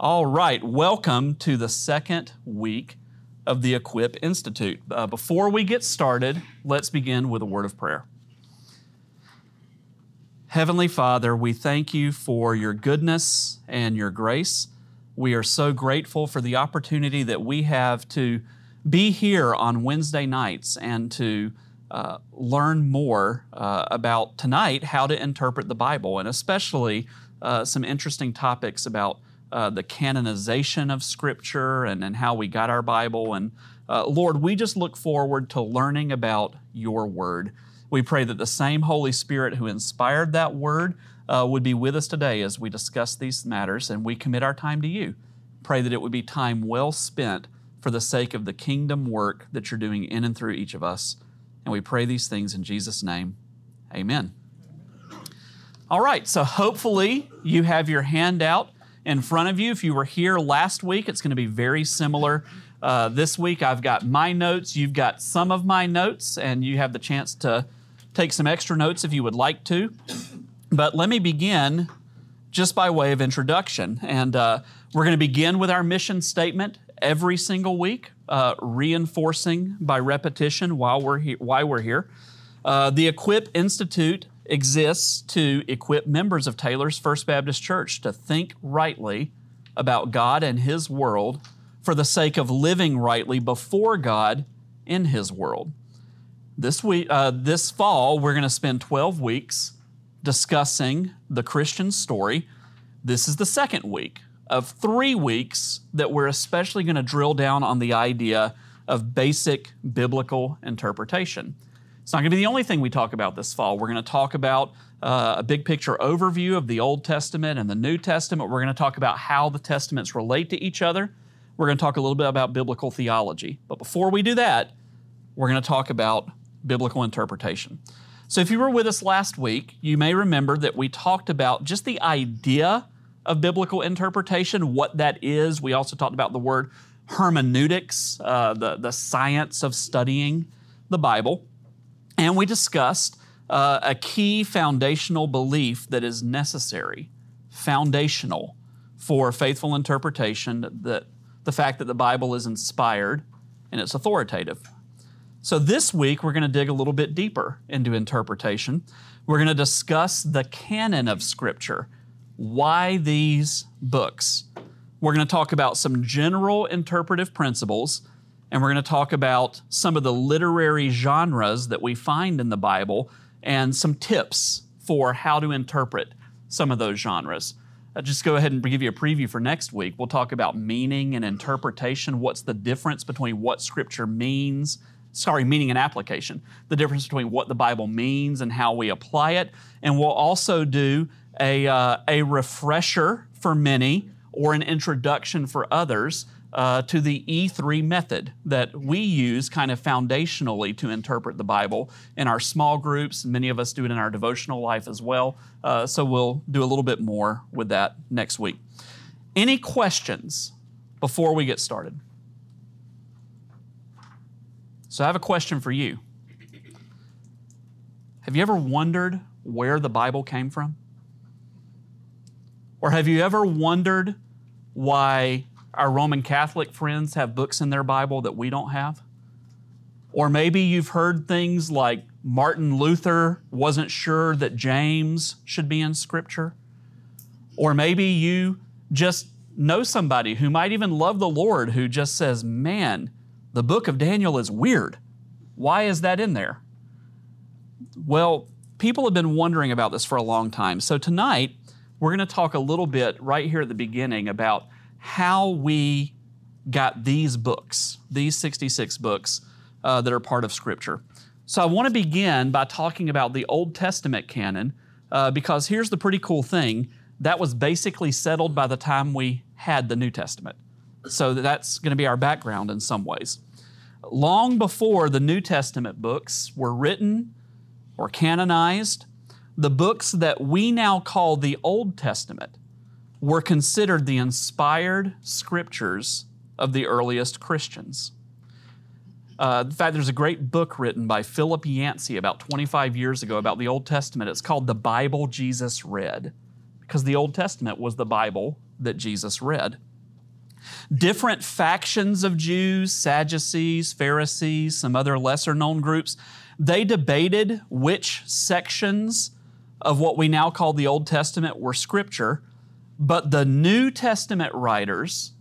All right, welcome to the second week of the Equip Institute. Uh, before we get started, let's begin with a word of prayer. Heavenly Father, we thank you for your goodness and your grace. We are so grateful for the opportunity that we have to be here on Wednesday nights and to uh, learn more uh, about tonight how to interpret the Bible, and especially uh, some interesting topics about uh, the canonization of Scripture and, and how we got our Bible. And uh, Lord, we just look forward to learning about your Word. We pray that the same Holy Spirit who inspired that Word uh, would be with us today as we discuss these matters and we commit our time to you. Pray that it would be time well spent for the sake of the kingdom work that you're doing in and through each of us. And we pray these things in Jesus' name. Amen. All right, so hopefully you have your handout in front of you. If you were here last week, it's going to be very similar. Uh, this week, I've got my notes. You've got some of my notes, and you have the chance to take some extra notes if you would like to. But let me begin just by way of introduction. And uh, we're going to begin with our mission statement every single week, uh, reinforcing by repetition while we're he- why we're here. Uh, the Equip Institute exists to equip members of Taylors First Baptist Church to think rightly about God and His world for the sake of living rightly before God in His world. This week, uh, this fall, we're going to spend 12 weeks discussing the Christian story. This is the second week of three weeks that we're especially going to drill down on the idea of basic biblical interpretation. It's not going to be the only thing we talk about this fall. We're going to talk about uh, a big picture overview of the Old Testament and the New Testament. We're going to talk about how the Testaments relate to each other. We're going to talk a little bit about biblical theology. But before we do that, we're going to talk about biblical interpretation. So, if you were with us last week, you may remember that we talked about just the idea of biblical interpretation, what that is. We also talked about the word hermeneutics, uh, the, the science of studying the Bible. And we discussed uh, a key foundational belief that is necessary, foundational for faithful interpretation, that the fact that the Bible is inspired and it's authoritative. So this week we're going to dig a little bit deeper into interpretation. We're going to discuss the canon of Scripture. Why these books? We're going to talk about some general interpretive principles and we're going to talk about some of the literary genres that we find in the Bible and some tips for how to interpret some of those genres. I'll just go ahead and give you a preview for next week. We'll talk about meaning and interpretation. What's the difference between what Scripture means? Sorry, meaning and application. The difference between what the Bible means and how we apply it. And we'll also do a, uh, a refresher for many or an introduction for others uh, to the E3 method that we use kind of foundationally to interpret the Bible in our small groups. Many of us do it in our devotional life as well. Uh, so we'll do a little bit more with that next week. Any questions before we get started? So I have a question for you. Have you ever wondered where the Bible came from? Or have you ever wondered why our Roman Catholic friends have books in their Bible that we don't have. Or maybe you've heard things like Martin Luther wasn't sure that James should be in Scripture. Or maybe you just know somebody who might even love the Lord who just says, Man, the book of Daniel is weird. Why is that in there? Well, people have been wondering about this for a long time. So tonight, we're going to talk a little bit right here at the beginning about how we got these books, these 66 books uh, that are part of Scripture. So I want to begin by talking about the Old Testament canon uh, because here's the pretty cool thing that was basically settled by the time we had the New Testament. So that's going to be our background in some ways. Long before the New Testament books were written or canonized, the books that we now call the Old Testament were considered the inspired scriptures of the earliest Christians. Uh, in fact, there's a great book written by Philip Yancey about 25 years ago about the Old Testament. It's called The Bible Jesus Read, because the Old Testament was the Bible that Jesus read. Different factions of Jews, Sadducees, Pharisees, some other lesser known groups, they debated which sections of what we now call the Old Testament were scripture, but the New Testament writers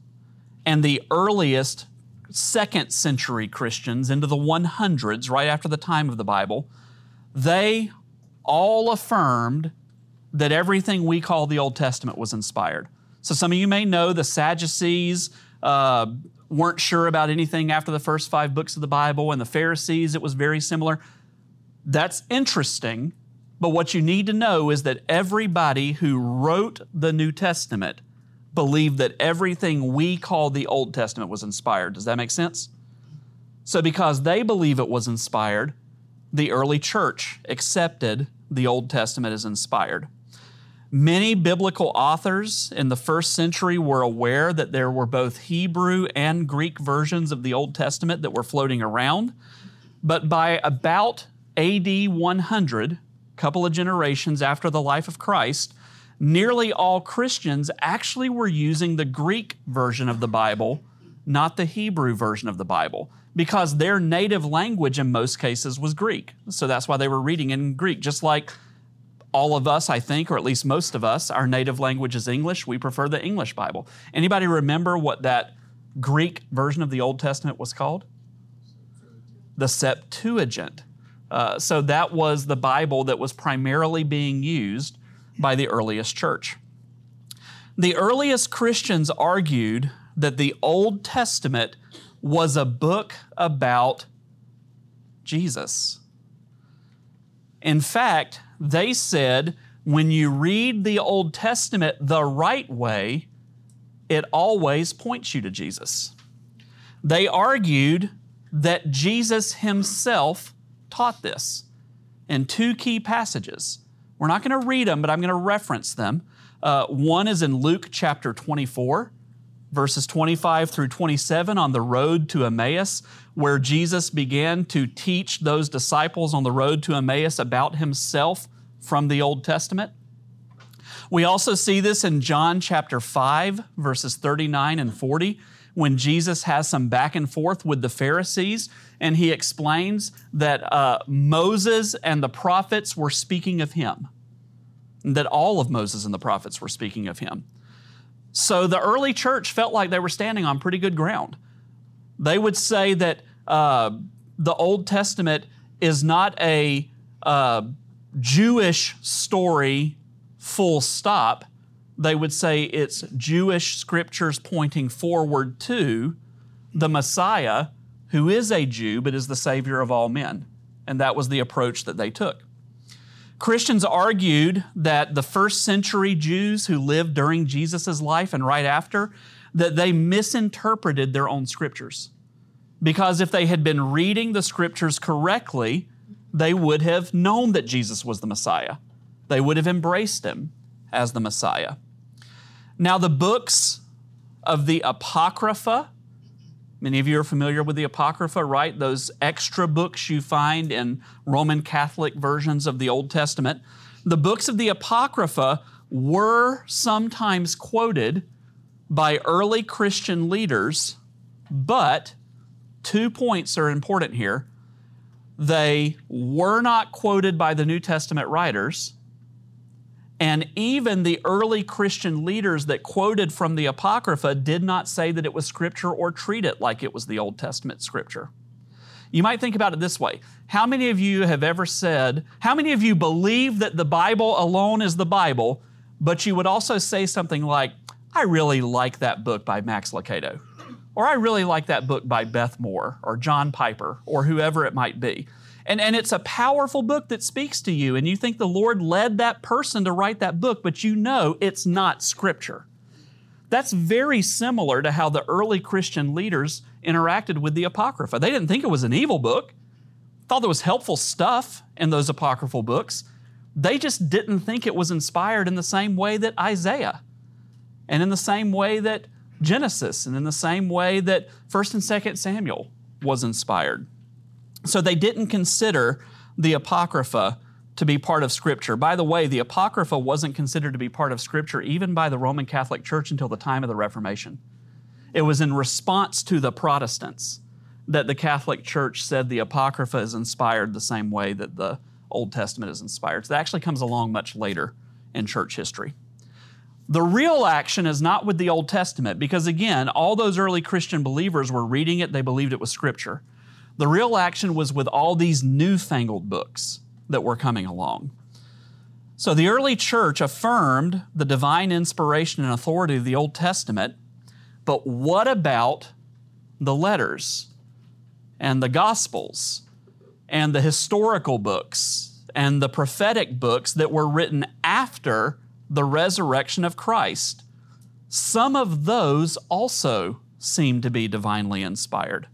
and the earliest second century Christians into the 100s, right after the time of the Bible, they all affirmed that everything we call the Old Testament was inspired. So some of you may know the Sadducees uh, weren't sure about anything after the first five books of the Bible, and the Pharisees, it was very similar. That's interesting, but what you need to know is that everybody who wrote the New Testament believed that everything we call the Old Testament was inspired. Does that make sense? So, because they believe it was inspired, the early church accepted the Old Testament as inspired. Many biblical authors in the first century were aware that there were both Hebrew and Greek versions of the Old Testament that were floating around. But by about AD 100, a couple of generations after the life of Christ, nearly all Christians actually were using the Greek version of the Bible, not the Hebrew version of the Bible, because their native language in most cases was Greek. So that's why they were reading in Greek, just like all of us, I think, or at least most of us, our native language is English. We prefer the English Bible. Anybody remember what that Greek version of the Old Testament was called? The Septuagint. Uh, so that was the Bible that was primarily being used by the earliest church. The earliest Christians argued that the Old Testament was a book about Jesus. In fact, they said when you read the Old Testament the right way, it always points you to Jesus. They argued that Jesus himself taught this in two key passages. We're not going to read them, but I'm going to reference them. Uh, one is in Luke chapter 24, verses 25 through 27 on the road to Emmaus, where Jesus began to teach those disciples on the road to Emmaus about himself from the Old Testament. We also see this in John chapter 5, verses 39 and 40, when Jesus has some back and forth with the Pharisees, and he explains that uh, Moses and the prophets were speaking of him, that all of Moses and the prophets were speaking of him. So the early church felt like they were standing on pretty good ground. They would say that uh, the Old Testament is not a uh, Jewish story, full stop. They would say it's Jewish scriptures pointing forward to the Messiah, who is a Jew but is the Savior of all men. And that was the approach that they took. Christians argued that the first century Jews who lived during Jesus' life and right after, that they misinterpreted their own scriptures. Because if they had been reading the scriptures correctly, they would have known that Jesus was the Messiah. They would have embraced him as the Messiah. Now, the books of the Apocrypha, many of you are familiar with the Apocrypha, right? Those extra books you find in Roman Catholic versions of the Old Testament. The books of the Apocrypha were sometimes quoted by early Christian leaders, but two points are important here. They were not quoted by the New Testament writers. And even the early Christian leaders that quoted from the Apocrypha did not say that it was Scripture or treat it like it was the Old Testament Scripture. You might think about it this way How many of you have ever said, how many of you believe that the Bible alone is the Bible, but you would also say something like, I really like that book by Max Lucado? Or I really like that book by Beth Moore or John Piper or whoever it might be. And, and it's a powerful book that speaks to you, and you think the Lord led that person to write that book, but you know it's not Scripture. That's very similar to how the early Christian leaders interacted with the Apocrypha. They didn't think it was an evil book, thought there was helpful stuff in those apocryphal books. They just didn't think it was inspired in the same way that Isaiah and in the same way that Genesis and in the same way that 1st and 2nd Samuel was inspired. So they didn't consider the Apocrypha to be part of Scripture. By the way, the Apocrypha wasn't considered to be part of Scripture even by the Roman Catholic Church until the time of the Reformation. It was in response to the Protestants that the Catholic Church said the Apocrypha is inspired the same way that the Old Testament is inspired. So that actually comes along much later in church history. The real action is not with the Old Testament because, again, all those early Christian believers were reading it, they believed it was Scripture. The real action was with all these newfangled books that were coming along. So the early church affirmed the divine inspiration and authority of the Old Testament, but what about the letters and the Gospels and the historical books and the prophetic books that were written after the resurrection of Christ? Some of those also seem to be divinely inspired.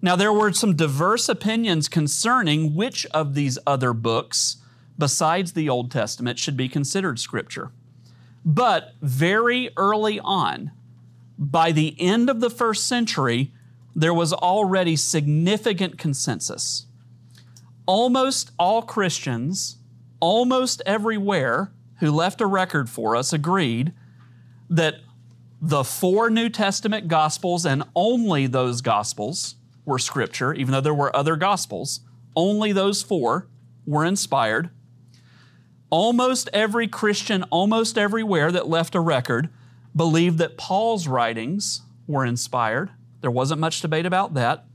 Now, there were some diverse opinions concerning which of these other books, besides the Old Testament, should be considered Scripture. But very early on, by the end of the first century, there was already significant consensus. Almost all Christians, almost everywhere who left a record for us, agreed that the four New Testament Gospels and only those Gospels were Scripture, even though there were other Gospels. Only those four were inspired. Almost every Christian, almost everywhere that left a record, believed that Paul's writings were inspired. There wasn't much debate about that.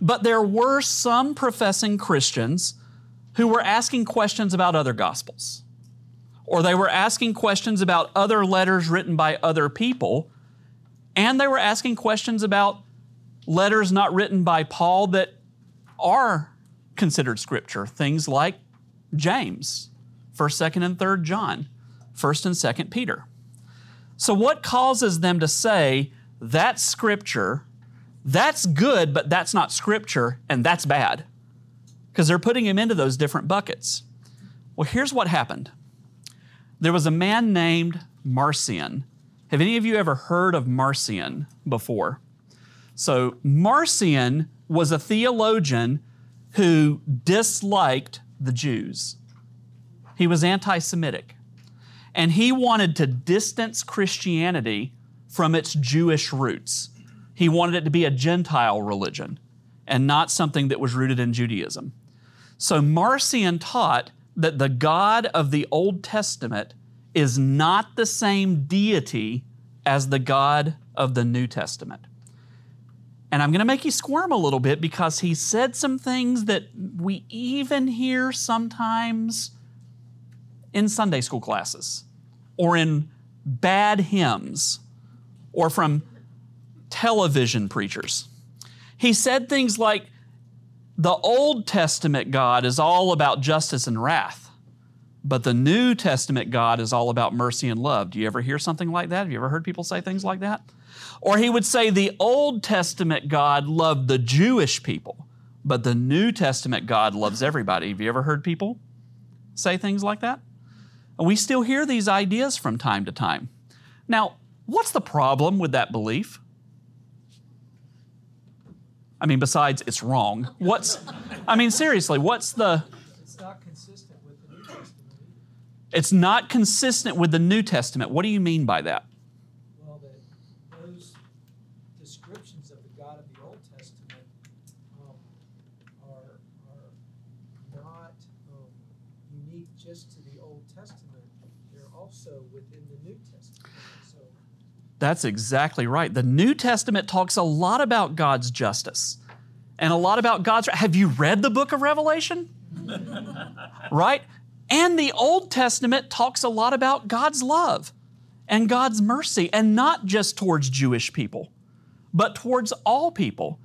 But there were some professing Christians who were asking questions about other Gospels, or they were asking questions about other letters written by other people, and they were asking questions about letters not written by Paul that are considered scripture, things like James, 1st, 2nd, and 3rd John, 1st and 2nd Peter. So, what causes them to say that's scripture, that's good, but that's not scripture, and that's bad? Because they're putting him into those different buckets. Well, here's what happened there was a man named Marcion. Have any of you ever heard of Marcion before? So, Marcion was a theologian who disliked the Jews. He was anti Semitic. And he wanted to distance Christianity from its Jewish roots. He wanted it to be a Gentile religion and not something that was rooted in Judaism. So Marcion taught that the God of the Old Testament is not the same deity as the God of the New Testament. And I'm going to make you squirm a little bit because he said some things that we even hear sometimes in Sunday school classes or in bad hymns or from television preachers. He said things like, the Old Testament God is all about justice and wrath, but the New Testament God is all about mercy and love. Do you ever hear something like that? Have you ever heard people say things like that? Or he would say the Old Testament God loved the Jewish people, but the New Testament God loves everybody. Have you ever heard people say things like that? And we still hear these ideas from time to time. Now, what's the problem with that belief? I mean, besides it's wrong. What's, I mean, seriously, what's the. It's not consistent with the New Testament. It's not consistent with the New Testament. What do you mean by that? That's exactly right. The New Testament talks a lot about God's justice and a lot about God's. Have you read the book of Revelation? right? And the Old Testament talks a lot about God's love and God's mercy, and not just towards Jewish people, but towards all people.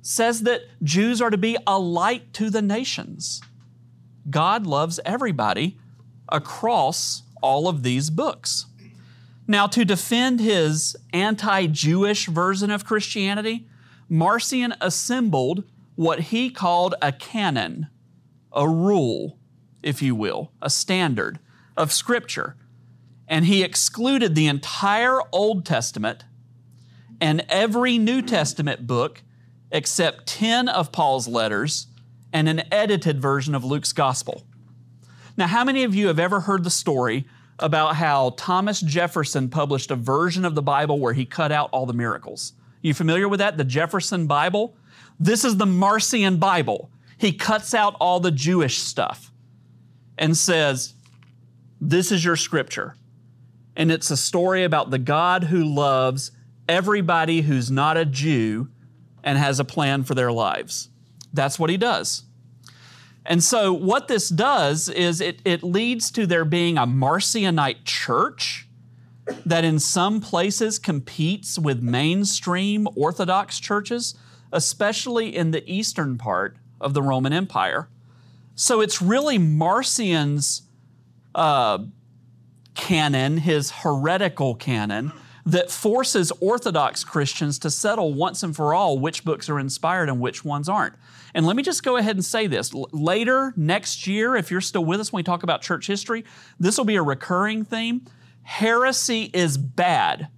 Says that Jews are to be a light to the nations. God loves everybody across all of these books. Now, to defend his anti Jewish version of Christianity, Marcion assembled what he called a canon, a rule, if you will, a standard of Scripture. And he excluded the entire Old Testament and every New Testament book except 10 of Paul's letters and an edited version of Luke's Gospel. Now, how many of you have ever heard the story about how Thomas Jefferson published a version of the Bible where he cut out all the miracles? You familiar with that? The Jefferson Bible? This is the Marcion Bible. He cuts out all the Jewish stuff and says, This is your scripture. And it's a story about the God who loves everybody who's not a Jew and has a plan for their lives. That's what he does. And so, what this does is it, it leads to there being a Marcionite church that in some places competes with mainstream Orthodox churches, especially in the eastern part of the Roman Empire. So, it's really Marcion's uh, canon, his heretical canon, that forces Orthodox Christians to settle once and for all which books are inspired and which ones aren't. And let me just go ahead and say this. Later, next year, if you're still with us when we talk about church history, this will be a recurring theme. Heresy is bad,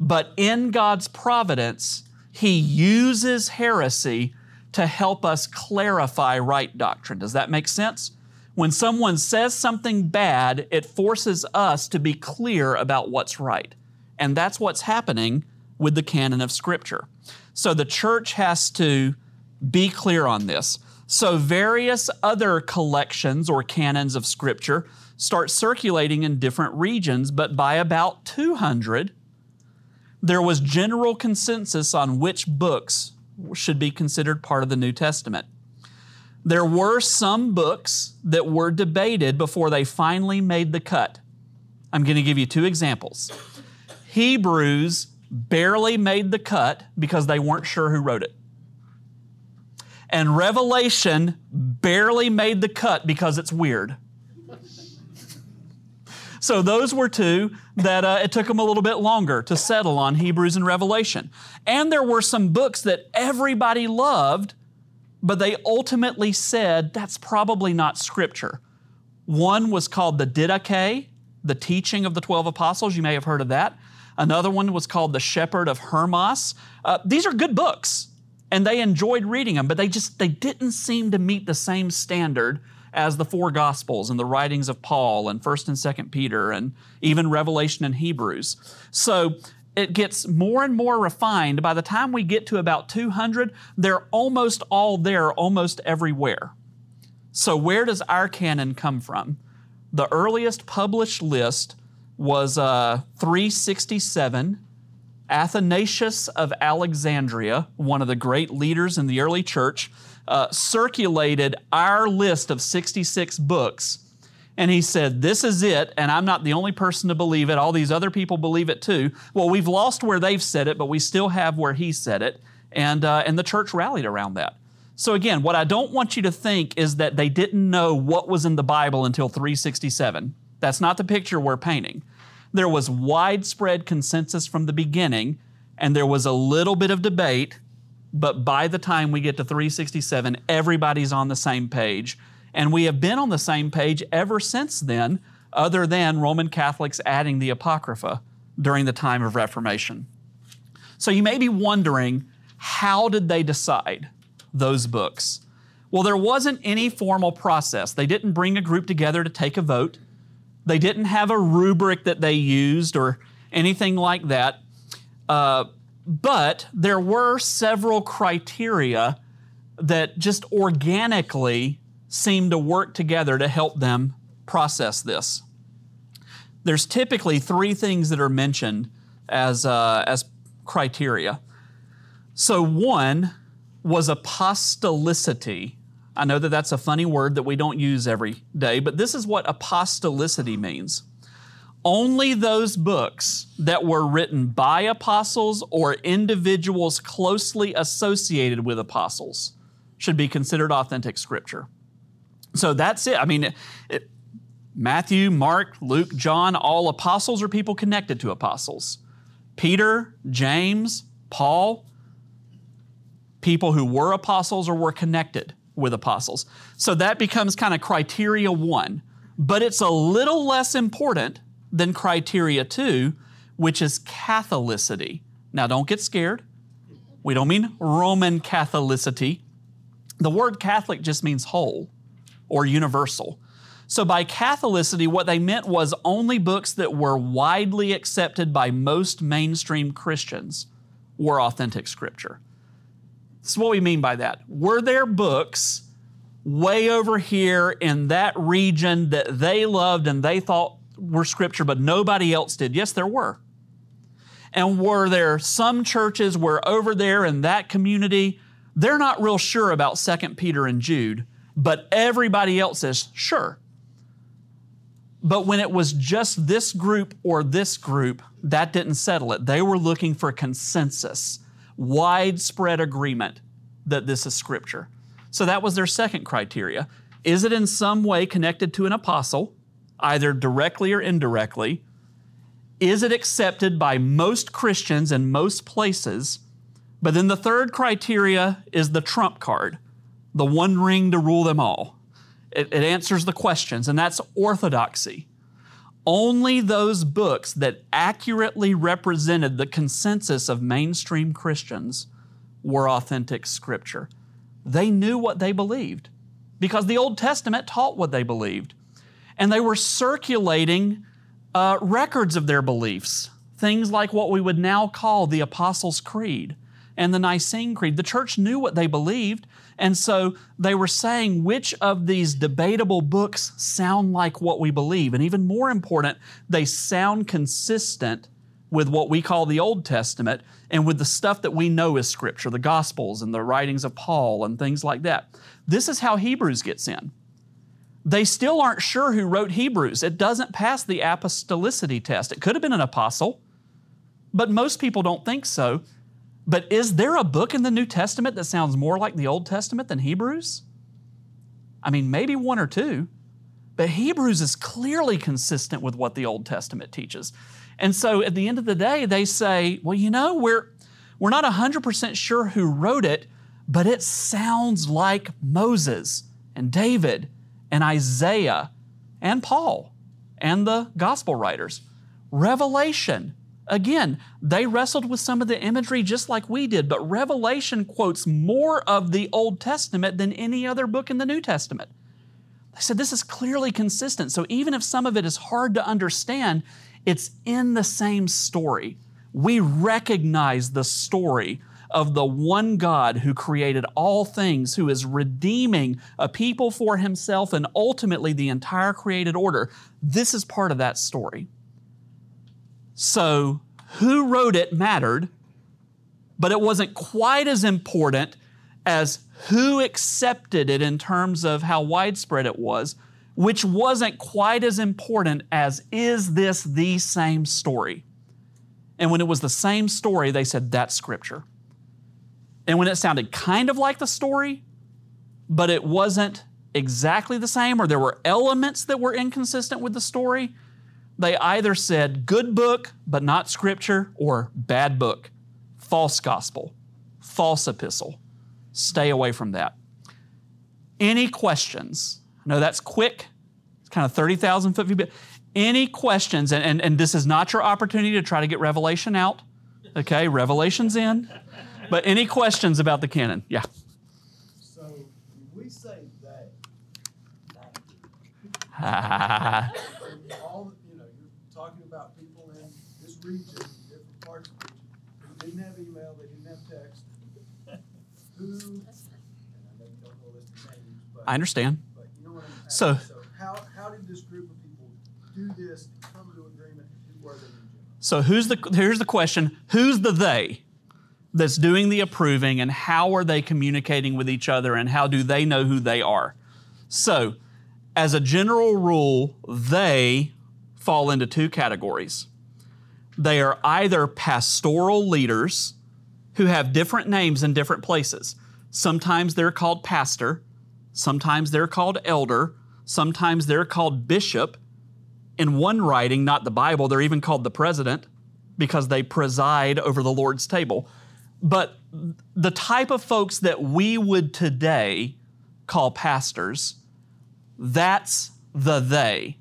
but in God's providence, He uses heresy to help us clarify right doctrine. Does that make sense? When someone says something bad, it forces us to be clear about what's right. And that's what's happening with the canon of Scripture. So the church has to be clear on this. So various other collections or canons of Scripture start circulating in different regions, but by about 200, there was general consensus on which books should be considered part of the New Testament. There were some books that were debated before they finally made the cut. I'm going to give you two examples. Hebrews barely made the cut because they weren't sure who wrote it. And Revelation barely made the cut because it's weird. So those were two that uh, it took them a little bit longer to settle on Hebrews and Revelation. And there were some books that everybody loved but they ultimately said that's probably not scripture. One was called the Didache, the teaching of the 12 apostles. You may have heard of that. Another one was called the Shepherd of Hermas. Uh, these are good books, and they enjoyed reading them, but they just they didn't seem to meet the same standard as the four Gospels and the writings of Paul and First and Second Peter and even Revelation and Hebrews. So it gets more and more refined. By the time we get to about 200, they're almost all there, almost everywhere. So, where does our canon come from? The earliest published list was uh, 367. Athanasius of Alexandria, one of the great leaders in the early church, uh, circulated our list of 66 books and he said, This is it, and I'm not the only person to believe it. All these other people believe it too. Well, we've lost where they've said it, but we still have where he said it. And, uh, and the church rallied around that. So, again, what I don't want you to think is that they didn't know what was in the Bible until 367. That's not the picture we're painting. There was widespread consensus from the beginning, and there was a little bit of debate, but by the time we get to 367, everybody's on the same page. And we have been on the same page ever since then, other than Roman Catholics adding the Apocrypha during the time of Reformation. So you may be wondering how did they decide those books? Well, there wasn't any formal process. They didn't bring a group together to take a vote. They didn't have a rubric that they used or anything like that. Uh, but there were several criteria that just organically seem to work together to help them process this. There's typically three things that are mentioned as, uh, as criteria. So, one was apostolicity. I know that that's a funny word that we don't use every day, but this is what apostolicity means. Only those books that were written by apostles or individuals closely associated with apostles should be considered authentic scripture. So that's it. I mean, it, Matthew, Mark, Luke, John, all apostles are people connected to apostles. Peter, James, Paul, people who were apostles or were connected with apostles. So that becomes kind of criteria one, but it's a little less important than criteria two, which is Catholicity. Now, don't get scared. We don't mean Roman Catholicity. The word Catholic just means whole or universal. So, by Catholicity, what they meant was only books that were widely accepted by most mainstream Christians were authentic scripture. This is what we mean by that. Were there books way over here in that region that they loved and they thought were scripture, but nobody else did? Yes, there were. And were there some churches where over there in that community, they're not real sure about 2 Peter and Jude, but everybody else is sure. But when it was just this group or this group, that didn't settle it. They were looking for consensus, widespread agreement that this is Scripture. So that was their second criteria. Is it in some way connected to an apostle, either directly or indirectly? Is it accepted by most Christians in most places? But then the third criteria is the trump card, the one ring to rule them all. It, it answers the questions, and that's orthodoxy. Only those books that accurately represented the consensus of mainstream Christians were authentic scripture. They knew what they believed because the Old Testament taught what they believed. And they were circulating uh, records of their beliefs, things like what we would now call the Apostles' Creed and the Nicene Creed. The church knew what they believed, and so they were saying which of these debatable books sound like what we believe. And even more important, they sound consistent with what we call the Old Testament and with the stuff that we know is Scripture, the Gospels and the writings of Paul and things like that. This is how Hebrews gets in. They still aren't sure who wrote Hebrews. It doesn't pass the apostolicity test. It could have been an apostle, but most people don't think so. But is there a book in the New Testament that sounds more like the Old Testament than Hebrews? I mean, maybe one or two, but Hebrews is clearly consistent with what the Old Testament teaches. And so at the end of the day, they say, well, you know, we're, we're not 100% sure who wrote it, but it sounds like Moses and David and Isaiah and Paul and the gospel writers. Revelation Again, they wrestled with some of the imagery just like we did, but Revelation quotes more of the Old Testament than any other book in the New Testament. They said this is clearly consistent. So even if some of it is hard to understand, it's in the same story. We recognize the story of the one God who created all things, who is redeeming a people for himself and ultimately the entire created order. This is part of that story. So, who wrote it mattered, but it wasn't quite as important as who accepted it in terms of how widespread it was, which wasn't quite as important as is this the same story? And when it was the same story, they said that's scripture. And when it sounded kind of like the story, but it wasn't exactly the same, or there were elements that were inconsistent with the story, they either said good book, but not scripture, or bad book, false gospel, false epistle. Stay away from that. Any questions? I know that's quick, it's kind of 30,000 foot view. Any questions? And, and, and this is not your opportunity to try to get Revelation out. Okay, Revelation's in. But any questions about the canon? Yeah. So we say that. region, different parts of the region, who didn't have email, they didn't have text, who, and I know you don't know names, but. I understand. But you know what I'm So- asking, so how, how did this group of people do this, and come to agreement, who were? So who's the here's the question, who's the they that's doing the approving and how are they communicating with each other and how do they know who they are? So, as a general rule, they fall into two categories. They are either pastoral leaders who have different names in different places. Sometimes they're called pastor, sometimes they're called elder, sometimes they're called bishop. In one writing, not the Bible, they're even called the president because they preside over the Lord's table. But the type of folks that we would today call pastors, that's the they.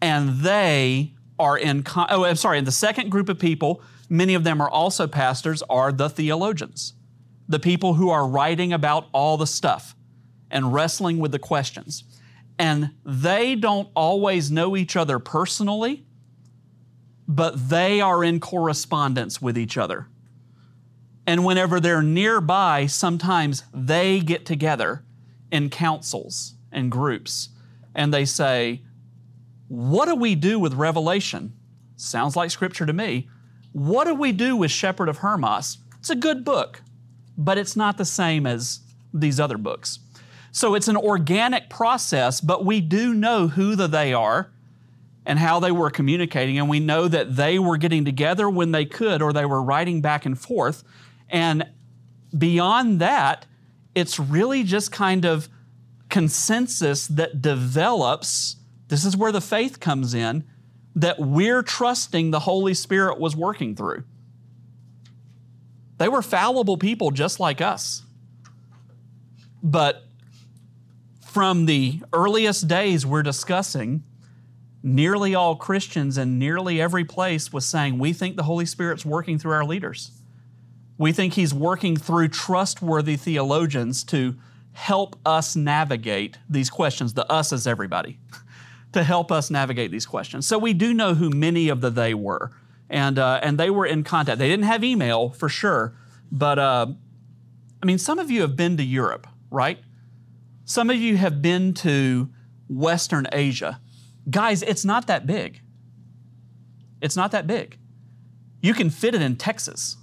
And they are in, oh, I'm sorry, and the second group of people, many of them are also pastors, are the theologians, the people who are writing about all the stuff. and wrestling with the questions. And they don't always know each other personally, but they are in correspondence with each other. And whenever they're nearby, sometimes they get together in councils and groups and they say, What do we do with Revelation? Sounds like scripture to me. What do we do with Shepherd of Hermas? It's a good book, but it's not the same as these other books. So it's an organic process, but we do know who the they are and how they were communicating, and we know that they were getting together when they could or they were writing back and forth. And beyond that, it's really just kind of consensus that develops. This is where the faith comes in that we're trusting the Holy Spirit was working through. They were fallible people just like us. But from the earliest days we're discussing, nearly all Christians in nearly every place was saying, We think the Holy Spirit's working through our leaders. We think He's working through trustworthy theologians to help us navigate these questions. The us is everybody, to help us navigate these questions. So we do know who many of the they were, and uh, and they were in contact. They didn't have email for sure, but uh, I mean, some of you have been to Europe, right? Some of you have been to Western Asia. Guys, it's not that big. It's not that big. You can fit it in Texas.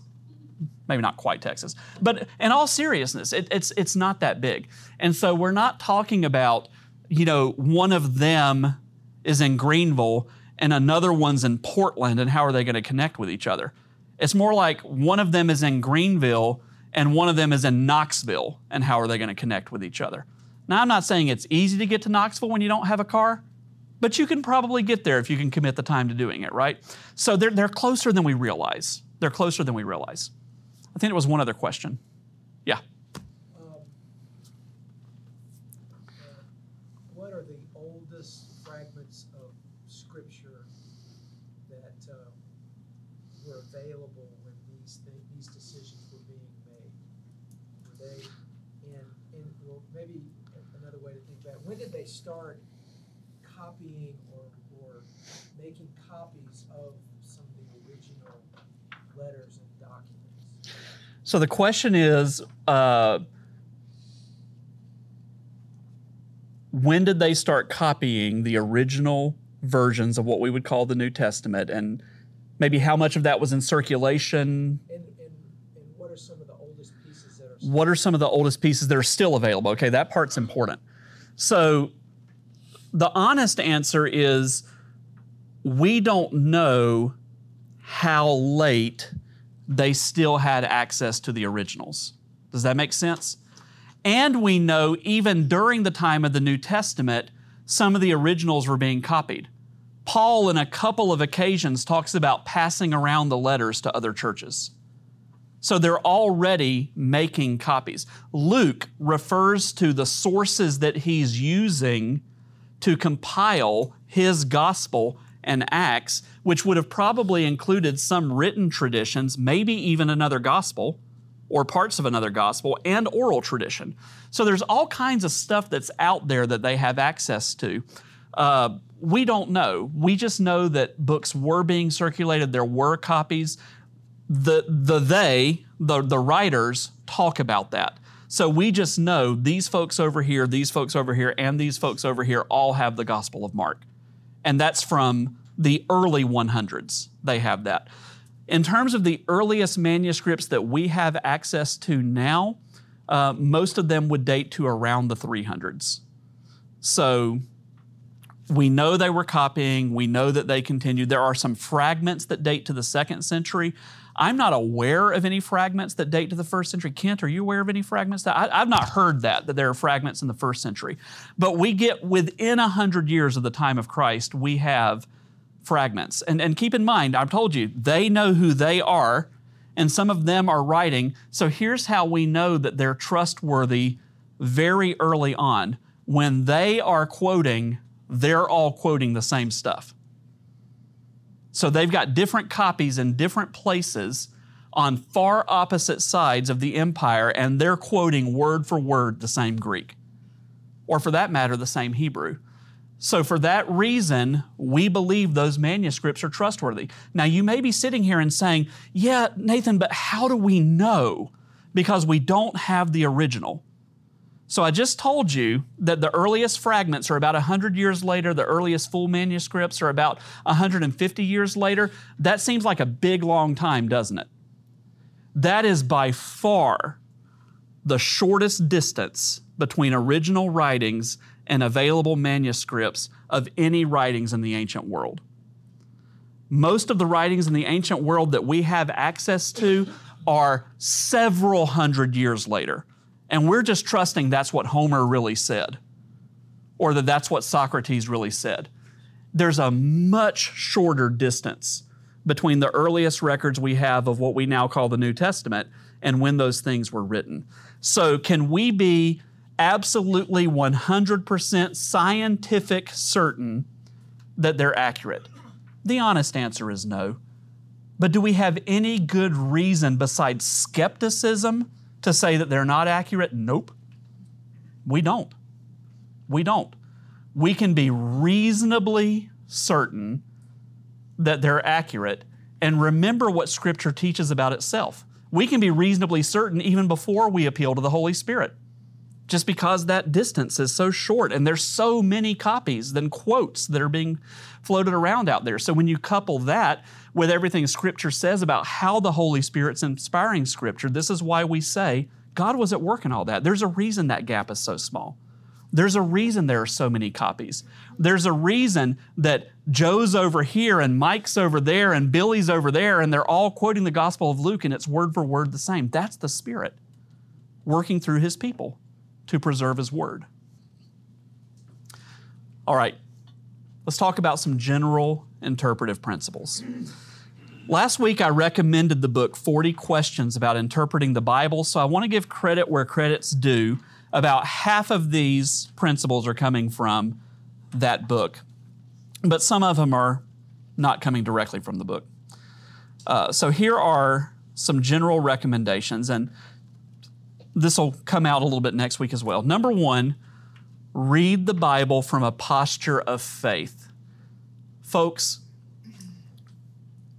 Maybe not quite Texas. But in all seriousness, it, it's, it's not that big. And so we're not talking about, you know, one of them is in Greenville and another one's in Portland, and how are they going to connect with each other? It's more like one of them is in Greenville and one of them is in Knoxville, and how are they going to connect with each other? Now, I'm not saying it's easy to get to Knoxville when you don't have a car, but you can probably get there if you can commit the time to doing it, right? So they're, they're closer than we realize. They're closer than we realize. I think it was one other question. Yeah. Um, uh, What are the oldest fragments of scripture that uh, were available when these, thi- these decisions were being made? Were they in, in, well, maybe another way to think about it, when did they start copying or, or making copies of some of the original letters and documents? So the question is uh, when did they start copying the original versions of what we would call the New Testament? And maybe how much of that was in circulation? And, and, and what are some of the oldest pieces that are? What are some of the oldest pieces that are still available? Okay, that part's important. So the honest answer is we don't know how late they still had access to the originals. Does that make sense? And we know even during the time of the New Testament, some of the originals were being copied. Paul, in a couple of occasions, talks about passing around the letters to other churches. So they're already making copies. Luke refers to the sources that he's using to compile his gospel and Acts, which would have probably included some written traditions, maybe even another gospel or parts of another gospel and oral tradition. So there's all kinds of stuff that's out there that they have access to. Uh, we don't know. We just know that books were being circulated, there were copies. The, the they, the, the writers, talk about that. So we just know these folks over here, these folks over here, and these folks over here all have the Gospel of Mark. And that's from the early 100s. They have that. In terms of the earliest manuscripts that we have access to now, uh, most of them would date to around the 300s. So we know they were copying, we know that they continued. There are some fragments that date to the second century. I'm not aware of any fragments that date to the first century. Kent, are you aware of any fragments that I, have not heard that that there are fragments in the first century? But we get within a hundred years of the time of Christ, we have fragments. And, and keep in mind, I've told you, they know who they are, and some of them are writing. So here's how we know that they're trustworthy very early on. When they are quoting, they're all quoting the same stuff. So they've got different copies in different places on far opposite sides of the empire, and they're quoting word for word the same Greek. or for that matter, the same Hebrew. So, for that reason, we believe those manuscripts are trustworthy. Now, you may be sitting here and saying, Yeah, Nathan, but how do we know? Because we don't have the original. So, I just told you that the earliest fragments are about 100 years later, the earliest full manuscripts are about 150 years later. That seems like a big, long time, doesn't it? That is by far the shortest distance between original writings and available manuscripts of any writings in the ancient world. Most of the writings in the ancient world that we have access to are several hundred years later. And we're just trusting that's what Homer really said, or that that's what Socrates really said. There's a much shorter distance between the earliest records we have of what we now call the New Testament and when those things were written. So, can we be absolutely 100% scientific certain that they're accurate? The honest answer is no. But do we have any good reason besides skepticism to say that they're not accurate? Nope. We don't. We don't. We can be reasonably certain that they're accurate and remember what Scripture teaches about itself. We can be reasonably certain even before we appeal to the Holy Spirit just because that distance is so short and there's so many copies than quotes that are being floated around out there. So when you couple that with everything Scripture says about how the Holy Spirit's inspiring Scripture, this is why we say God was at work in all that. There's a reason that gap is so small. There's a reason there are so many copies. There's a reason that Joe's over here and Mike's over there and Billy's over there and they're all quoting the Gospel of Luke and it's word for word the same. That's the Spirit working through His people to preserve His Word. All right, let's talk about some general interpretive principles. Last week, I recommended the book 40 Questions about Interpreting the Bible, so I want to give credit where credit's due. About half of these principles are coming from that book, but some of them are not coming directly from the book. Uh, so here are some general recommendations, and this will come out a little bit next week as well. Number one, read the Bible from a posture of faith. Folks,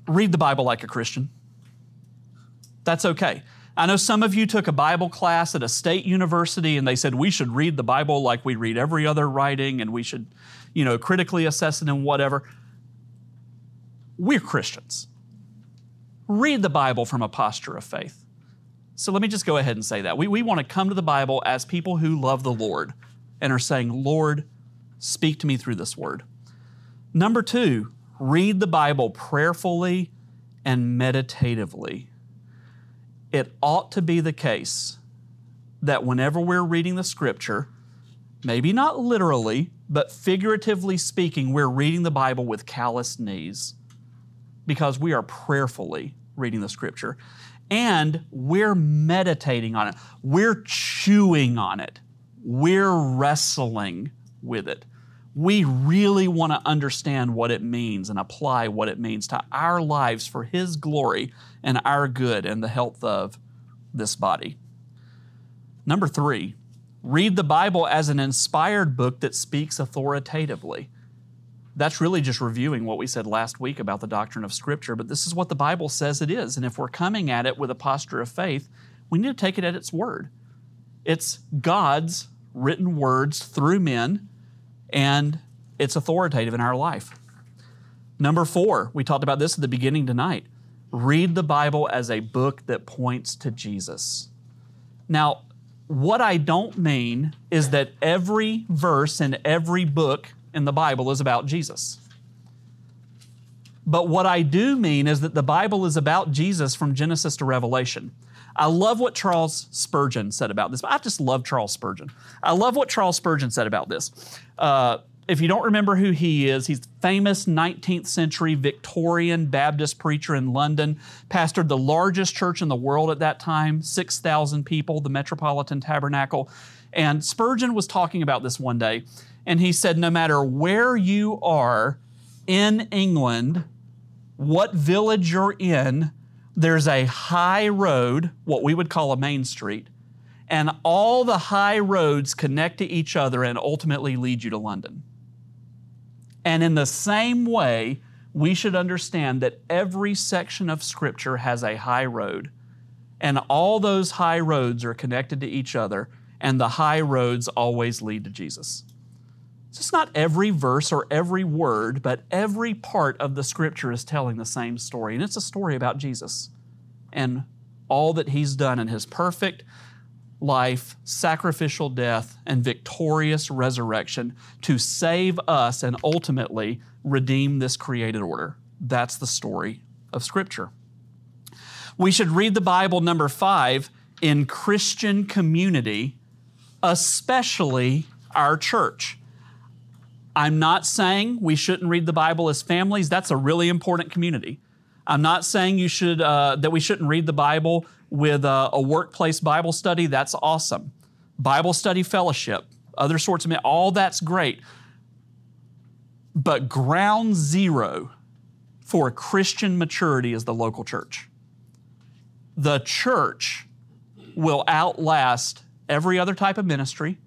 read the Bible like a Christian. That's okay. I know some of you took a Bible class at a state university and they said we should read the Bible like we read every other writing and we should, you know, critically assess it and whatever. We're Christians. Read the Bible from a posture of faith. So let me just go ahead and say that. We, we want to come to the Bible as people who love the Lord and are saying, Lord, speak to me through this word. Number two, read the Bible prayerfully and meditatively. It ought to be the case that whenever we're reading the scripture, maybe not literally, but figuratively speaking, we're reading the Bible with calloused knees because we are prayerfully reading the scripture and we're meditating on it. We're chewing on it. We're wrestling with it. We really want to understand what it means and apply what it means to our lives for His glory and our good and the health of this body. Number three, read the Bible as an inspired book that speaks authoritatively that's really just reviewing what we said last week about the doctrine of Scripture, but this is what the Bible says it is. And if we're coming at it with a posture of faith, we need to take it at its word. It's God's written words through men, and it's authoritative in our life. Number four, we talked about this at the beginning tonight. Read the Bible as a book that points to Jesus. Now, what I don't mean is that every verse in every book in the Bible is about Jesus. But what I do mean is that the Bible is about Jesus from Genesis to Revelation. I love what Charles Spurgeon said about this. I just love Charles Spurgeon. I love what Charles Spurgeon said about this. Uh, if you don't remember who he is, he's famous 19th century Victorian Baptist preacher in London, pastored the largest church in the world at that time, 6,000 people, the Metropolitan Tabernacle. And Spurgeon was talking about this one day, and he said, No matter where you are in England, what village you're in, there's a high road, what we would call a main street, and all the high roads connect to each other and ultimately lead you to London. And in the same way, we should understand that every section of Scripture has a high road, and all those high roads are connected to each other, and the high roads always lead to Jesus. It's not every verse or every word, but every part of the Scripture is telling the same story, and it's a story about Jesus and all that He's done in His perfect, life, sacrificial death, and victorious resurrection to save us and ultimately redeem this created order. That's the story of Scripture. We should read the Bible, number five, in Christian community, especially our church. I'm not saying we shouldn't read the Bible as families. That's a really important community. I'm not saying you should uh, that we shouldn't read the Bible with a, a workplace Bible study, that's awesome. Bible study fellowship, other sorts of, all that's great. But ground zero for Christian maturity is the local church. The church will outlast every other type of ministry.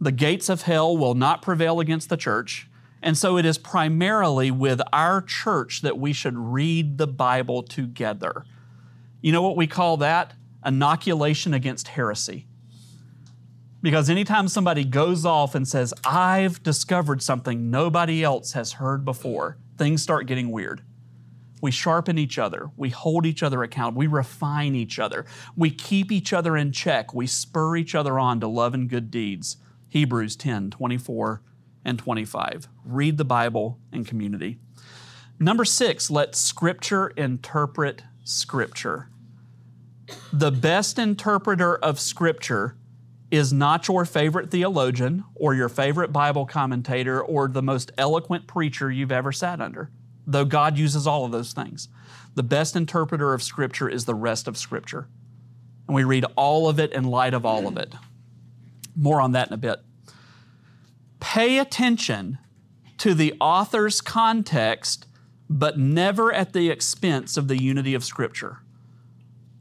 The gates of hell will not prevail against the church. And so it is primarily with our church that we should read the Bible together. You know what we call that? Inoculation against heresy. Because anytime somebody goes off and says, I've discovered something nobody else has heard before, things start getting weird. We sharpen each other. We hold each other accountable. We refine each other. We keep each other in check. We spur each other on to love and good deeds. Hebrews 10 24 and 25. Read the Bible in community. Number six, let Scripture interpret Scripture. The best interpreter of Scripture is not your favorite theologian or your favorite Bible commentator or the most eloquent preacher you've ever sat under, though God uses all of those things. The best interpreter of Scripture is the rest of Scripture. And we read all of it in light of all of it. More on that in a bit. Pay attention to the author's context, but never at the expense of the unity of Scripture.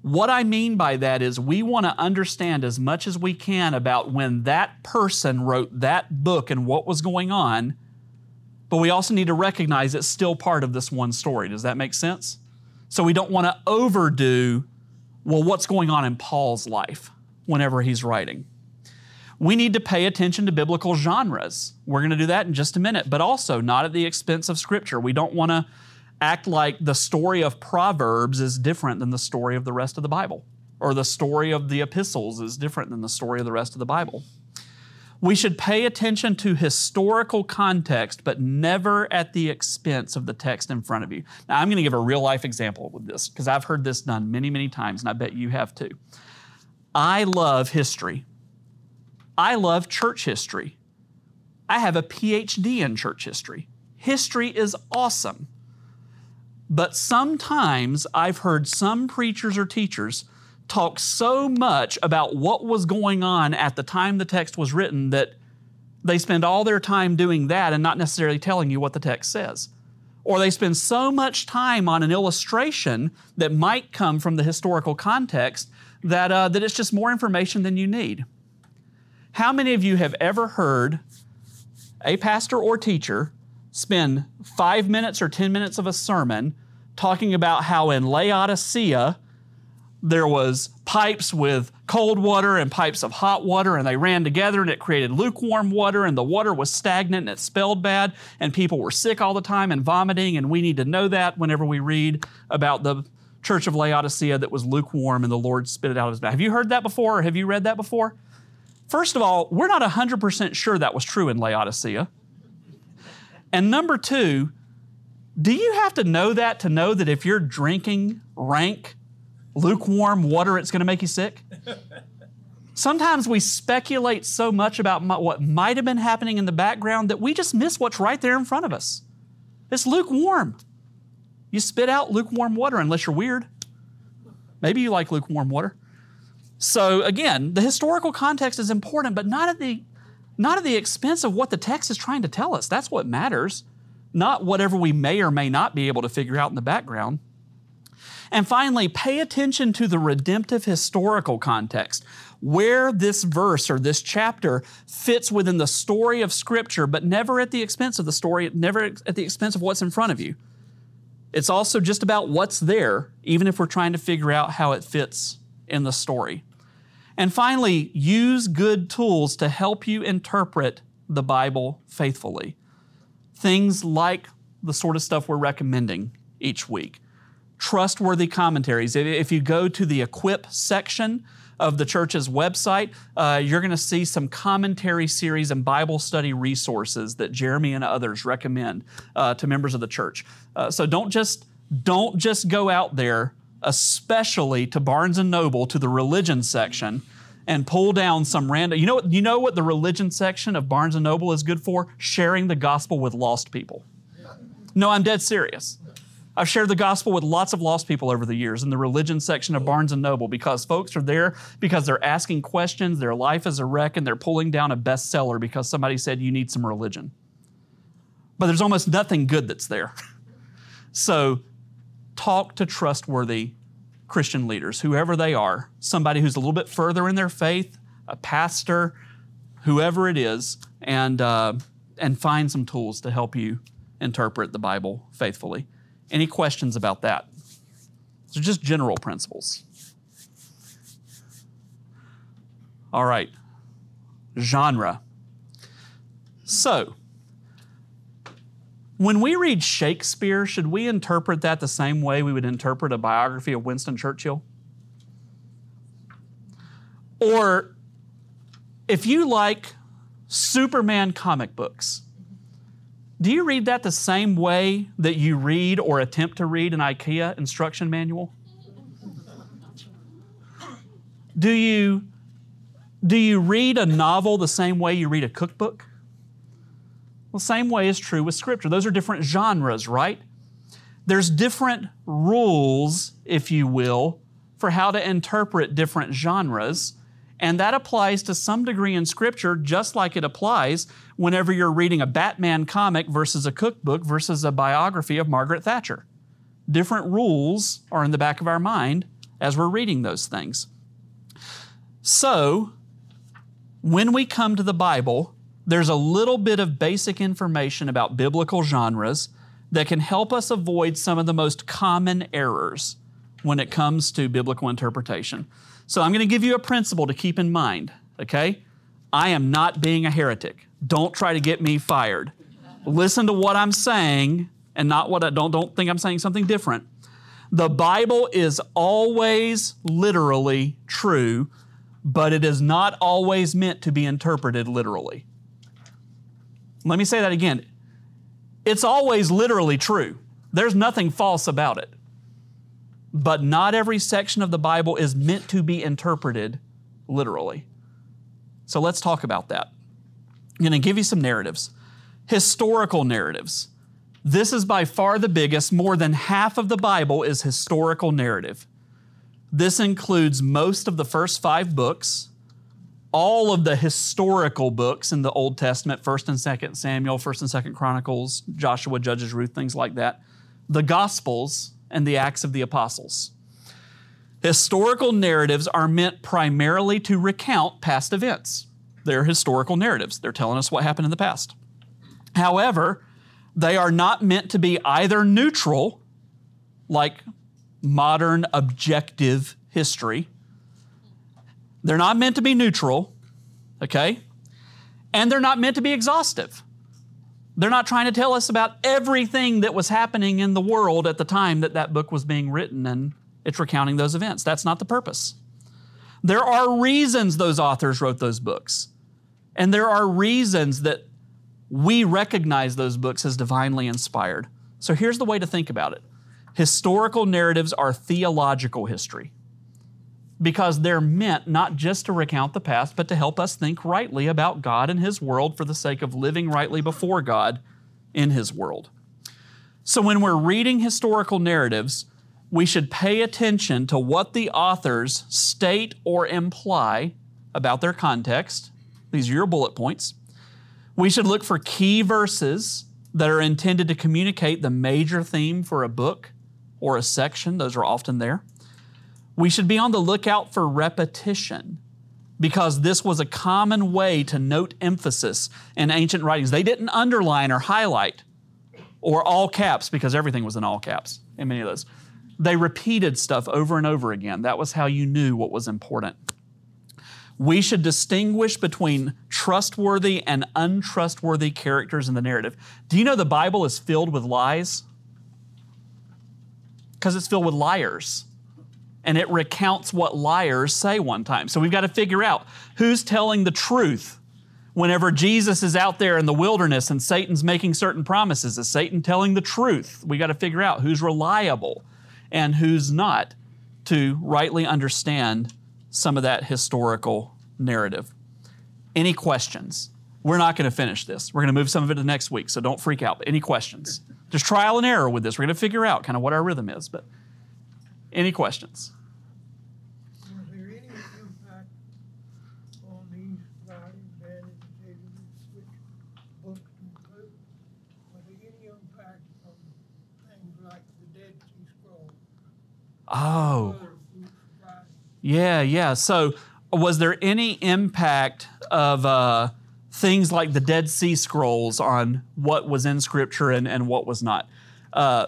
What I mean by that is we want to understand as much as we can about when that person wrote that book and what was going on, but we also need to recognize it's still part of this one story. Does that make sense? So we don't want to overdo, well, what's going on in Paul's life whenever he's writing. We need to pay attention to biblical genres. We're going to do that in just a minute, but also not at the expense of Scripture. We don't want to act like the story of Proverbs is different than the story of the rest of the Bible, or the story of the epistles is different than the story of the rest of the Bible. We should pay attention to historical context, but never at the expense of the text in front of you. Now, I'm going to give a real life example with this because I've heard this done many, many times, and I bet you have too. I love history. I love church history. I have a PhD in church history. History is awesome. But sometimes I've heard some preachers or teachers talk so much about what was going on at the time the text was written that they spend all their time doing that and not necessarily telling you what the text says. Or they spend so much time on an illustration that might come from the historical context that, uh, that it's just more information than you need. How many of you have ever heard a pastor or teacher spend five minutes or 10 minutes of a sermon talking about how in Laodicea there was pipes with cold water and pipes of hot water and they ran together and it created lukewarm water and the water was stagnant and it spelled bad and people were sick all the time and vomiting and we need to know that whenever we read about the church of Laodicea that was lukewarm and the Lord spit it out of his mouth. Have you heard that before or have you read that before? First of all, we're not 100% sure that was true in Laodicea. And number two, do you have to know that to know that if you're drinking rank, lukewarm water, it's going to make you sick? Sometimes we speculate so much about what might have been happening in the background that we just miss what's right there in front of us. It's lukewarm. You spit out lukewarm water unless you're weird. Maybe you like lukewarm water. So again, the historical context is important, but not at the not at the expense of what the text is trying to tell us. That's what matters, not whatever we may or may not be able to figure out in the background. And finally, pay attention to the redemptive historical context. where this verse or this chapter fits within the story of Scripture, but never at the expense of the story, never at the expense of what's in front of you. It's also just about what's there, even if we're trying to figure out how it fits in the story. And finally, use good tools to help you interpret the Bible faithfully. Things like the sort of stuff we're recommending each week. Trustworthy commentaries. If you go to the equip section of the church's website, uh, you're going to see some commentary series and Bible study resources that Jeremy and others recommend uh, to members of the church. Uh, so don't just don't just go out there, especially to Barnes and Noble to the religion section and pull down some random. You know what? You know what the religion section of Barnes and Noble is good for? Sharing the gospel with lost people. No, I'm dead serious. I've shared the gospel with lots of lost people over the years in the religion section of Barnes and Noble because folks are there because they're asking questions, their life is a wreck, and they're pulling down a bestseller because somebody said you need some religion. But there's almost nothing good that's there. So talk to trustworthy Christian leaders, whoever they are, somebody who's a little bit further in their faith, a pastor, whoever it is, and, uh, and find some tools to help you interpret the Bible faithfully. Any questions about that? So, just general principles. All right, genre. So, when we read Shakespeare, should we interpret that the same way we would interpret a biography of Winston Churchill? Or if you like Superman comic books, do you read that the same way that you read or attempt to read an IKEA instruction manual? Do you, do you read a novel the same way you read a cookbook? Well, same way is true with Scripture. Those are different genres, right? There's different rules, if you will, for how to interpret different genres. And that applies to some degree in Scripture, just like it applies whenever you're reading a Batman comic versus a cookbook versus a biography of Margaret Thatcher. Different rules are in the back of our mind as we're reading those things. So, when we come to the Bible, there's a little bit of basic information about biblical genres that can help us avoid some of the most common errors when it comes to biblical interpretation. So I'm going to give you a principle to keep in mind, okay? I am not being a heretic. Don't try to get me fired. Listen to what I'm saying and not what I don't don't think I'm saying something different. The Bible is always literally true, but it is not always meant to be interpreted literally. Let me say that again. It's always literally true. There's nothing false about it. But not every section of the Bible is meant to be interpreted literally. So let's talk about that. I'm going to give you some narratives. Historical narratives. This is by far the biggest. More than half of the Bible is historical narrative. This includes most of the first five books, all of the historical books in the Old Testament, 1st and 2nd Samuel, 1st and 2nd Chronicles, Joshua, Judges, Ruth, things like that, the Gospels, and the Acts of the Apostles. Historical narratives are meant primarily to recount past events. They're historical narratives, they're telling us what happened in the past. However, they are not meant to be either neutral, like modern objective history. They're not meant to be neutral, okay? And they're not meant to be exhaustive. They're not trying to tell us about everything that was happening in the world at the time that that book was being written and it's recounting those events. That's not the purpose. There are reasons those authors wrote those books. And there are reasons that we recognize those books as divinely inspired. So here's the way to think about it historical narratives are theological history because they're meant not just to recount the past, but to help us think rightly about God and His world for the sake of living rightly before God in His world. So when we're reading historical narratives, we should pay attention to what the authors state or imply about their context. These are your bullet points. We should look for key verses that are intended to communicate the major theme for a book or a section. Those are often there. We should be on the lookout for repetition because this was a common way to note emphasis in ancient writings. They didn't underline or highlight or all caps because everything was in all caps in many of those. They repeated stuff over and over again. That was how you knew what was important. We should distinguish between trustworthy and untrustworthy characters in the narrative. Do you know the Bible is filled with lies? Because it's filled with liars. And it recounts what liars say one time. So we've got to figure out who's telling the truth whenever Jesus is out there in the wilderness and Satan's making certain promises. Is Satan telling the truth? We got to figure out who's reliable and who's not to rightly understand some of that historical narrative. Any questions? We're not going to finish this. We're going to move some of it to next week, so don't freak out. But Any questions? Just trial and error with this. We're going to figure out kind of what our rhythm is, but any questions? Was there any impact on these writings and educated which books include? Was there any impact from things like the Dead Sea Scrolls? Oh. Other books writings? Yeah, yeah. So, was there any impact of uh, things like the Dead Sea Scrolls on what was in Scripture and, and what was not? Uh,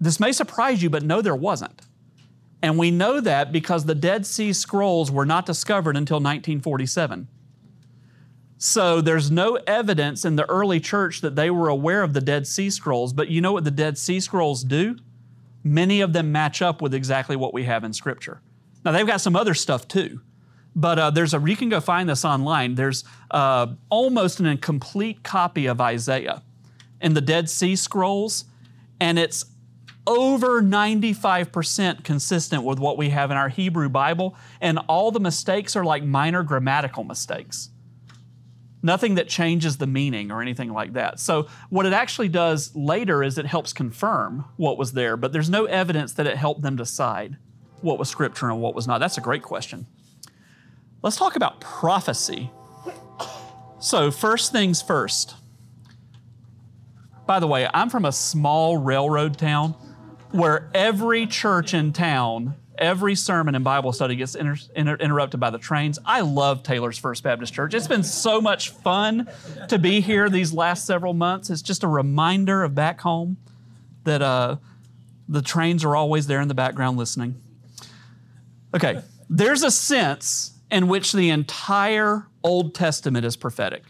this may surprise you, but no, there wasn't. And we know that because the Dead Sea Scrolls were not discovered until 1947. So there's no evidence in the early church that they were aware of the Dead Sea Scrolls, but you know what the Dead Sea Scrolls do? Many of them match up with exactly what we have in Scripture. Now they've got some other stuff too, but uh, there's a you can go find this online. There's uh, almost an incomplete copy of Isaiah in the Dead Sea Scrolls, and it's over 95% consistent with what we have in our Hebrew Bible, and all the mistakes are like minor grammatical mistakes. Nothing that changes the meaning or anything like that. So, what it actually does later is it helps confirm what was there, but there's no evidence that it helped them decide what was scripture and what was not. That's a great question. Let's talk about prophecy. So, first things first. By the way, I'm from a small railroad town where every church in town, every sermon and Bible study gets inter- inter- interrupted by the trains. I love Taylors First Baptist Church. It's been so much fun to be here these last several months. It's just a reminder of back home that uh, the trains are always there in the background listening. Okay, there's a sense in which the entire Old Testament is prophetic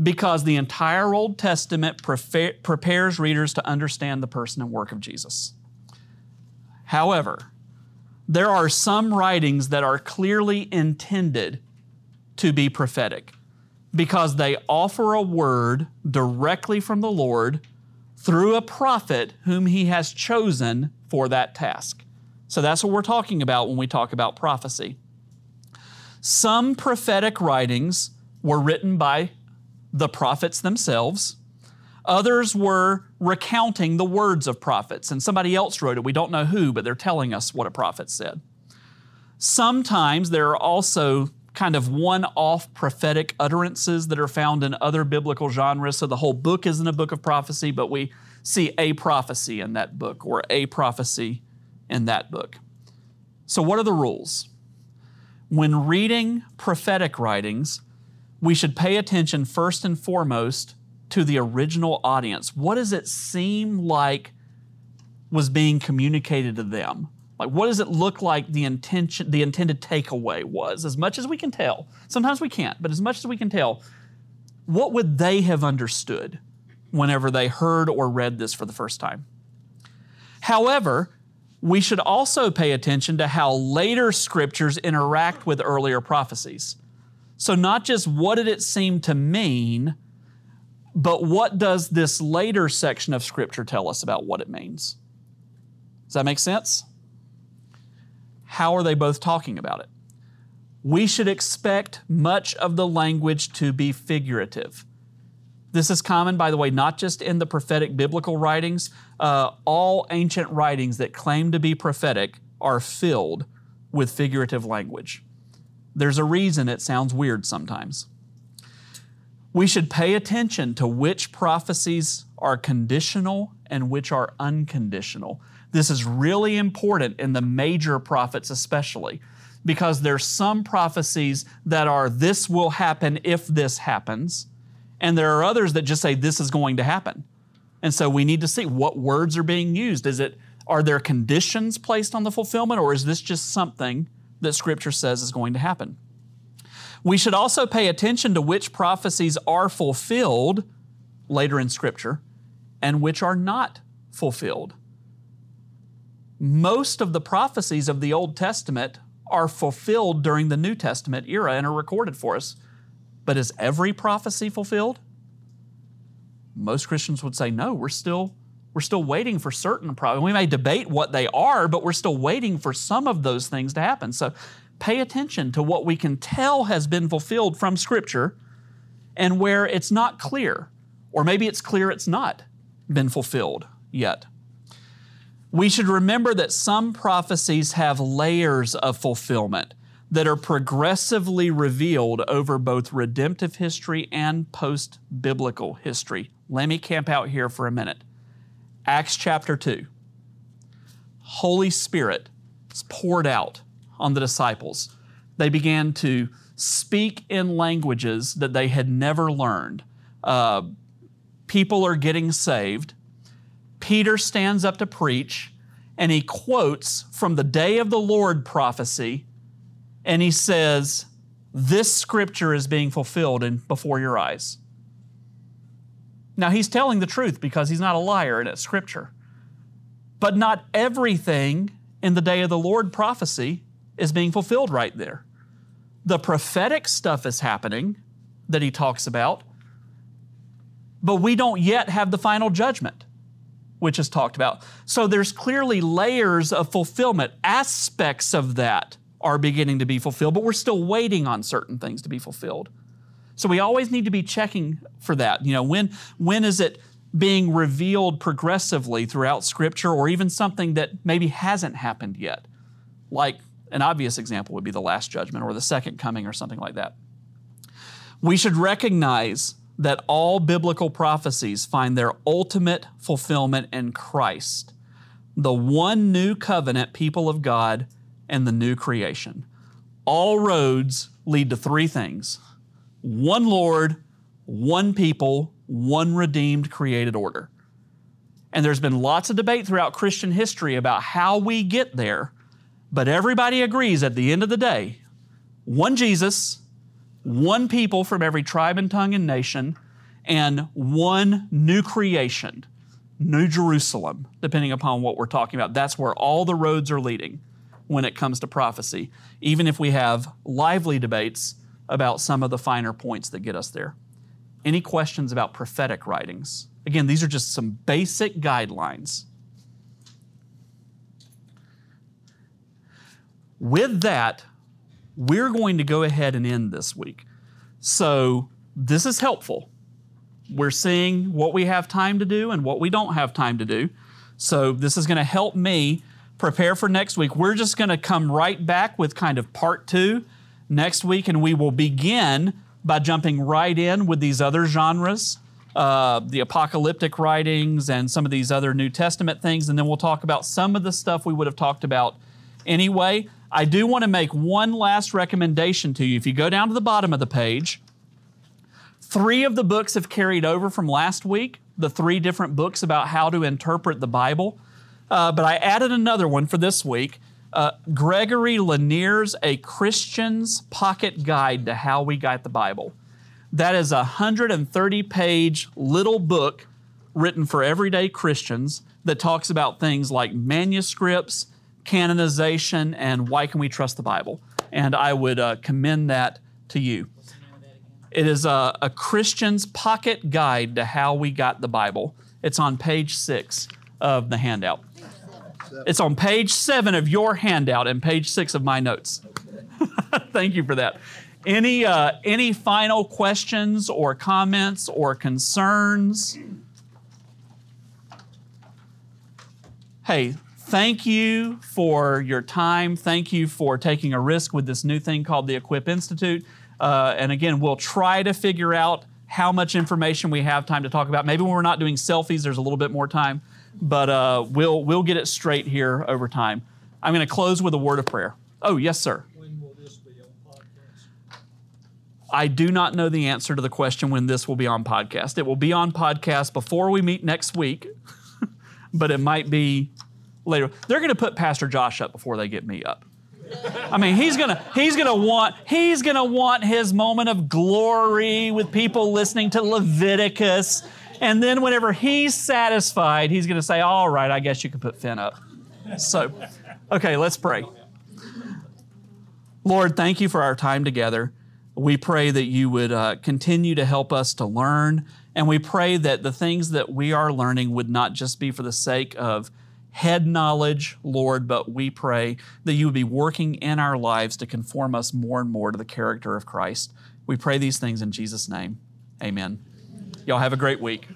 because the entire Old Testament prefa- prepares readers to understand the person and work of Jesus. However, there are some writings that are clearly intended to be prophetic because they offer a word directly from the Lord through a prophet whom he has chosen for that task. So that's what we're talking about when we talk about prophecy. Some prophetic writings were written by the prophets themselves. Others were recounting the words of prophets, and somebody else wrote it. We don't know who, but they're telling us what a prophet said. Sometimes there are also kind of one off prophetic utterances that are found in other biblical genres. So the whole book isn't a book of prophecy, but we see a prophecy in that book or a prophecy in that book. So, what are the rules? When reading prophetic writings, we should pay attention first and foremost to the original audience. What does it seem like was being communicated to them? Like, what does it look like the intention, the intended takeaway was? As much as we can tell, sometimes we can't, but as much as we can tell, what would they have understood whenever they heard or read this for the first time? However, we should also pay attention to how later scriptures interact with earlier prophecies. So, not just what did it seem to mean, but what does this later section of scripture tell us about what it means? Does that make sense? How are they both talking about it? We should expect much of the language to be figurative. This is common, by the way, not just in the prophetic biblical writings. Uh, all ancient writings that claim to be prophetic are filled with figurative language. There's a reason it sounds weird sometimes. We should pay attention to which prophecies are conditional and which are unconditional. This is really important in the major prophets, especially, because there's some prophecies that are this will happen if this happens, and there are others that just say this is going to happen. And so we need to see what words are being used. Is it are there conditions placed on the fulfillment or is this just something that scripture says is going to happen? We should also pay attention to which prophecies are fulfilled later in scripture and which are not fulfilled. Most of the prophecies of the Old Testament are fulfilled during the New Testament era and are recorded for us. But is every prophecy fulfilled? Most Christians would say no, we're still we're still waiting for certain prophecies. We may debate what they are, but we're still waiting for some of those things to happen. So pay attention to what we can tell has been fulfilled from Scripture and where it's not clear, or maybe it's clear it's not been fulfilled yet. We should remember that some prophecies have layers of fulfillment that are progressively revealed over both redemptive history and post biblical history. Let me camp out here for a minute. Acts chapter 2. Holy Spirit is poured out on the disciples. They began to speak in languages that they had never learned. Uh, people are getting saved. Peter stands up to preach and he quotes from the day of the Lord prophecy and he says, This scripture is being fulfilled in, before your eyes. Now, he's telling the truth because he's not a liar and it's scripture. But not everything in the day of the Lord prophecy is being fulfilled right there. The prophetic stuff is happening that he talks about, but we don't yet have the final judgment, which is talked about. So there's clearly layers of fulfillment. Aspects of that are beginning to be fulfilled, but we're still waiting on certain things to be fulfilled. So we always need to be checking for that. You know, when when is it being revealed progressively throughout scripture or even something that maybe hasn't happened yet? Like an obvious example would be the last judgment or the second coming or something like that. We should recognize that all biblical prophecies find their ultimate fulfillment in Christ, the one new covenant people of God and the new creation. All roads lead to three things one Lord, one people, one redeemed created order. And there's been lots of debate throughout Christian history about how we get there, but everybody agrees at the end of the day one Jesus, one people from every tribe and tongue and nation, and one new creation, New Jerusalem, depending upon what we're talking about. That's where all the roads are leading when it comes to prophecy, even if we have lively debates about some of the finer points that get us there. Any questions about prophetic writings? Again, these are just some basic guidelines. With that, we're going to go ahead and end this week. So, this is helpful. We're seeing what we have time to do and what we don't have time to do. So, this is going to help me prepare for next week. We're just going to come right back with kind of part two next week, and we will begin by jumping right in with these other genres. Uh, the apocalyptic writings and some of these other New Testament things, and then we'll talk about some of the stuff we would have talked about anyway. I do want to make one last recommendation to you. If you go down to the bottom of the page, three of the books have carried over from last week, the three different books about how to interpret the Bible. Uh, but I added another one for this week. Uh, Gregory Lanier's A Christian's Pocket Guide to How We Got the Bible. That is a 130 page little book written for everyday Christians that talks about things like manuscripts, canonization, and why can we trust the Bible. And I would uh, commend that to you. It is a, a Christian's Pocket Guide to How We Got the Bible. It's on page six of the handout. It's on page seven of your handout and page six of my notes. Thank you for that. Any uh, any final questions or comments or concerns? Hey, thank you for your time. Thank you for taking a risk with this new thing called the Equip Institute. Uh, and again, we'll try to figure out how much information we have time to talk about. Maybe when we're not doing selfies, there's a little bit more time but uh, we'll we'll get it straight here over time. I'm going to close with a word of prayer. Oh, yes, sir. When will I do not know the answer to the question when this will be on podcast. It will be on podcast before we meet next week, but it might be later. They're going to put Pastor Josh up before they get me up. I mean, he's gonna he's gonna want he's gonna want his moment of glory with people listening to Leviticus, and then whenever he's satisfied, he's gonna say, "All right, I guess you can put Finn up." So, okay, let's pray. Lord, thank you for our time together. We pray that you would uh, continue to help us to learn, and we pray that the things that we are learning would not just be for the sake of head knowledge, Lord, but we pray that you would be working in our lives to conform us more and more to the character of Christ. We pray these things in Jesus' name. Amen. Y'all have a great week.